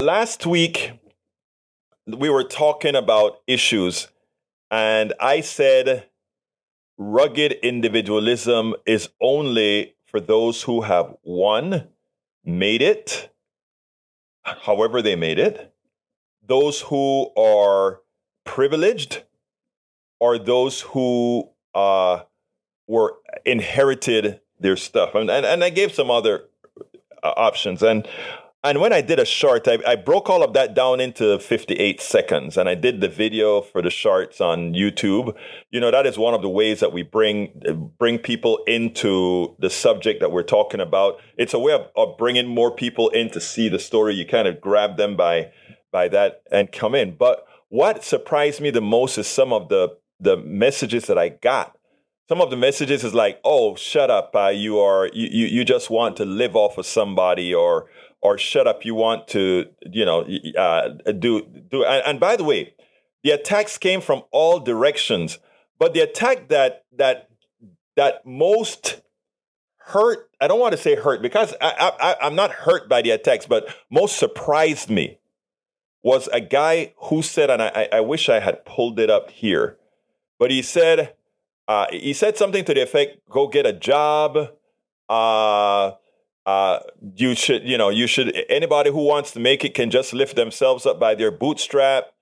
Last week, we were talking about issues, and I said rugged individualism is only for those who have one, made it, however they made it, those who are privileged, or those who uh, were inherited their stuff. And, and, and I gave some other uh, options. And and when I did a short, I, I, broke all of that down into 58 seconds and I did the video for the shorts on YouTube. You know, that is one of the ways that we bring, bring people into the subject that we're talking about. It's a way of, of bringing more people in to see the story. You kind of grab them by, by that and come in. But what surprised me the most is some of the, the messages that I got some of the messages is like, "Oh, shut up! Uh, you are you, you you just want to live off of somebody," or or shut up, you want to, you know, uh, do do. And, and by the way, the attacks came from all directions, but the attack that that that most hurt i don't want to say hurt because I, I, i'm not hurt by the attacks but most surprised me was a guy who said and i, I wish i had pulled it up here but he said uh, he said something to the effect go get a job uh, uh, you should, you know, you should, anybody who wants to make it can just lift themselves up by their bootstrap.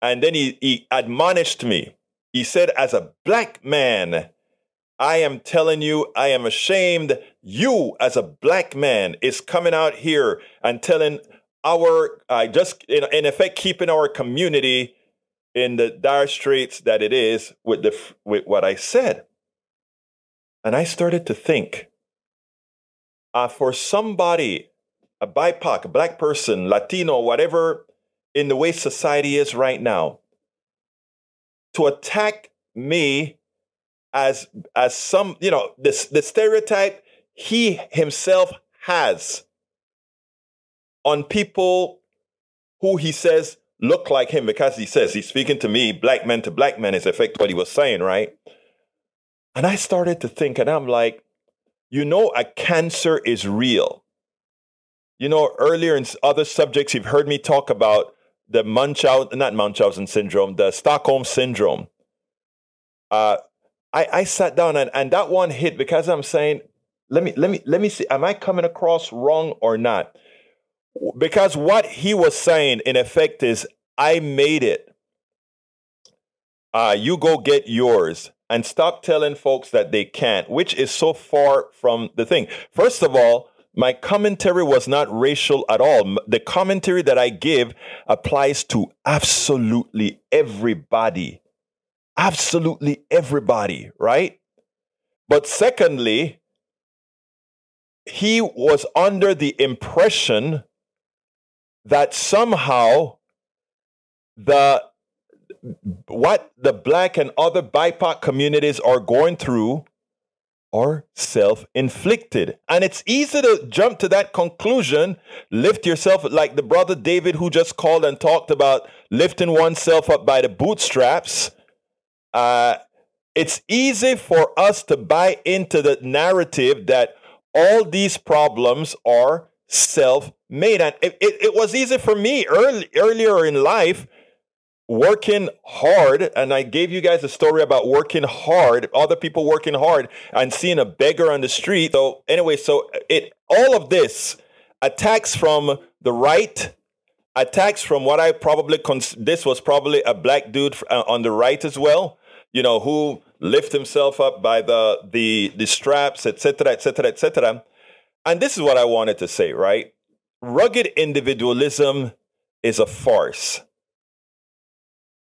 And then he, he admonished me. He said, as a black man, I am telling you, I am ashamed. You, as a black man, is coming out here and telling our, uh, just in, in effect, keeping our community in the dire straits that it is with the with what I said. And I started to think, uh, for somebody, a BIPOC, a black person, Latino, whatever, in the way society is right now, to attack me as as some, you know, this the stereotype he himself has on people who he says look like him because he says he's speaking to me, black men to black men is effect what he was saying, right? And I started to think, and I'm like, you know a cancer is real. You know, earlier in other subjects, you've heard me talk about the Munchausen, not Munchausen syndrome, the Stockholm syndrome. Uh, I, I sat down and, and that one hit because I'm saying, let me, let me, let me see, am I coming across wrong or not? Because what he was saying, in effect, is I made it. Uh, you go get yours and stop telling folks that they can't, which is so far from the thing. First of all, my commentary was not racial at all. The commentary that I give applies to absolutely everybody. Absolutely everybody, right? But secondly, he was under the impression that somehow the what the black and other BIPOC communities are going through are self inflicted. And it's easy to jump to that conclusion, lift yourself, like the brother David who just called and talked about lifting oneself up by the bootstraps. Uh, it's easy for us to buy into the narrative that all these problems are self made. And it, it, it was easy for me early, earlier in life working hard. And i gave you guys a story about working hard other people working hard and seeing a beggar on the street. So anyway so it all of this attacks from the right attacks from what i probably cons- this was probably a black dude uh, on the right as well you know who lift himself up by the the the straps etc etc etc and this is what i wanted to say right rugged individualism is a farce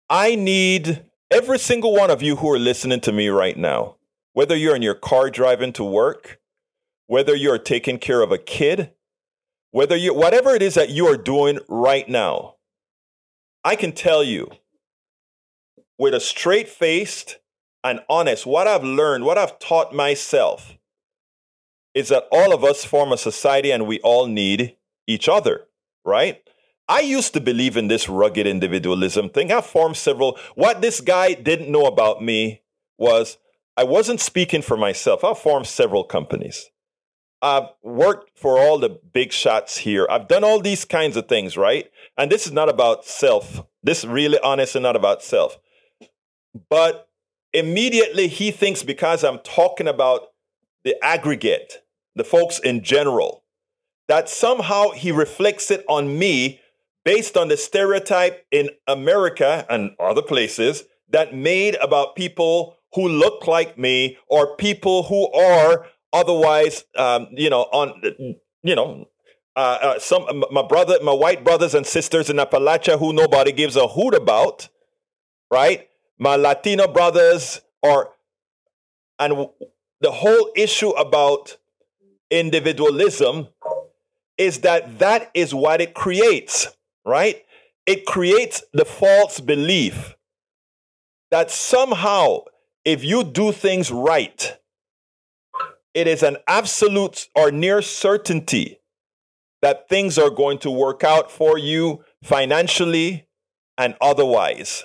I need every single one of you who are listening to me right now, whether you're in your car driving to work, whether you're taking care of a kid, whether you whatever it is that you are doing right now. I can tell you with a straight faced and honest, what I've learned, what I've taught myself is that all of us form a society and we all need each other, right? I used to believe in this rugged individualism thing. I formed several. What this guy didn't know about me was I wasn't speaking for myself. I formed several companies. I've worked for all the big shots here. I've done all these kinds of things, right? And this is not about self. This is really honestly not about self. But immediately he thinks because I'm talking about the aggregate, the folks in general, that somehow he reflects it on me based on the stereotype in America and other places that made about people who look like me or people who are otherwise, um, you know, on, you know, uh, uh, some my brother, my white brothers and sisters in Appalachia who nobody gives a hoot about, right? My Latino brothers are, and the whole issue about individualism is that that is what it creates, right? It creates the false belief that somehow, if you do things right, it is an absolute or near certainty that things are going to work out for you financially and otherwise.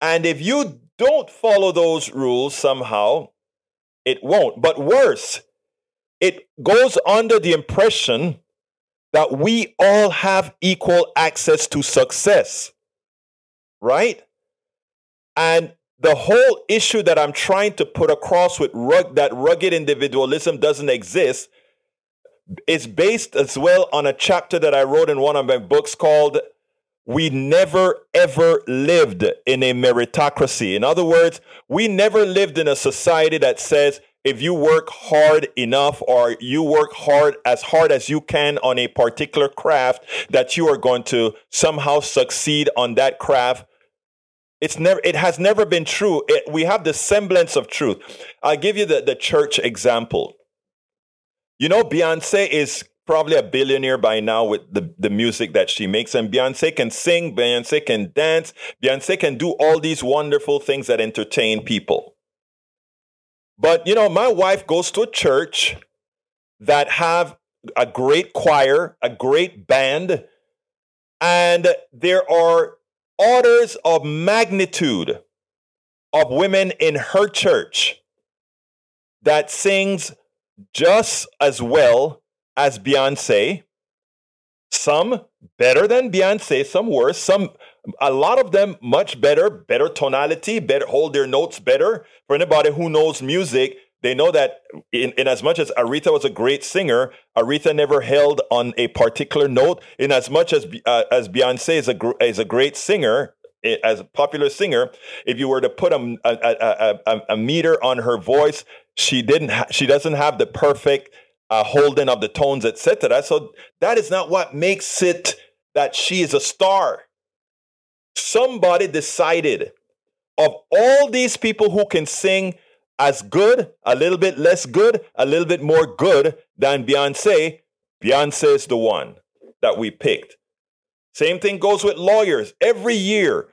And if you don't follow those rules somehow, it won't. But worse, it goes under the impression that we all have equal access to success, right? And the whole issue that I'm trying to put across with rug, that rugged individualism doesn't exist is based as well on a chapter that I wrote in one of my books called We Never Ever Lived in a Meritocracy. In other words, we never lived in a society that says if you work hard enough or you work hard as hard as you can on a particular craft, that you are going to somehow succeed on that craft it's never, it has never been true. It, we have the semblance of truth. I'll give you the, the church example. You know, Beyonce is probably a billionaire by now with the, the music that she makes. And Beyonce can sing, Beyonce can dance, Beyonce can do all these wonderful things that entertain people. But, you know, my wife goes to a church that have a great choir, a great band, and there are orders of magnitude of women in her church that sings just as well as Beyonce. Some better than Beyonce, some worse, some a lot of them much better, better tonality, better hold their notes better. For anybody who knows music, they know that in, in as much as Aretha was a great singer, Aretha never held on a particular note. In as much as uh, as Beyonce is a is a great singer, as a popular singer, if you were to put a, a, a, a meter on her voice, she didn't. Ha- she doesn't have the perfect uh, holding of the tones, etc. So that is not what makes it that she is a star. Somebody decided of all these people who can sing as good, a little bit less good, a little bit more good than Beyonce, Beyonce is the one that we picked. Same thing goes with lawyers. Every year,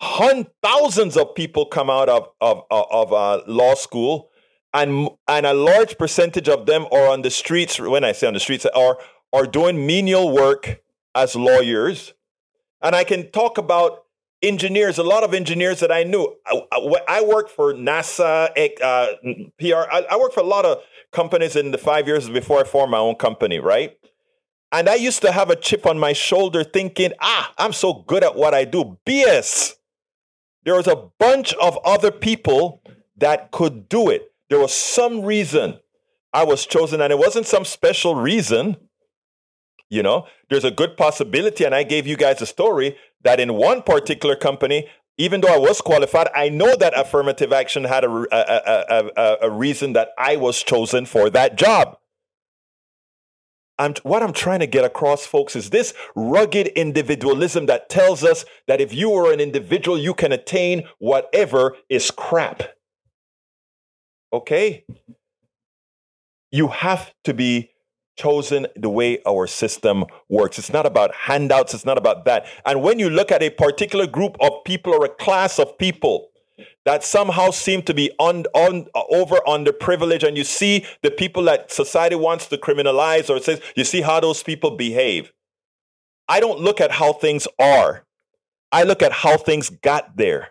thousands of people come out of, of, of uh, law school, and, and a large percentage of them are on the streets. When I say on the streets, are, are doing menial work as lawyers. And I can talk about engineers, a lot of engineers that I knew. I, I worked for NASA, uh, PR. I, I worked for a lot of companies in the five years before I formed my own company, right? And I used to have a chip on my shoulder thinking, ah, I'm so good at what I do. BS. There was a bunch of other people that could do it. There was some reason I was chosen, and it wasn't some special reason. You know, there's a good possibility, and I gave you guys a story that in one particular company, even though I was qualified, I know that affirmative action had a, a, a, a reason that I was chosen for that job. I'm, what I'm trying to get across, folks, is this rugged individualism that tells us that if you are an individual, you can attain whatever is crap. Okay? You have to be chosen the way our system works. It's not about handouts, it's not about that. And when you look at a particular group of people or a class of people, that somehow seem to be on, on, over underprivileged. And you see the people that society wants to criminalize or says, you see how those people behave. I don't look at how things are. I look at how things got there.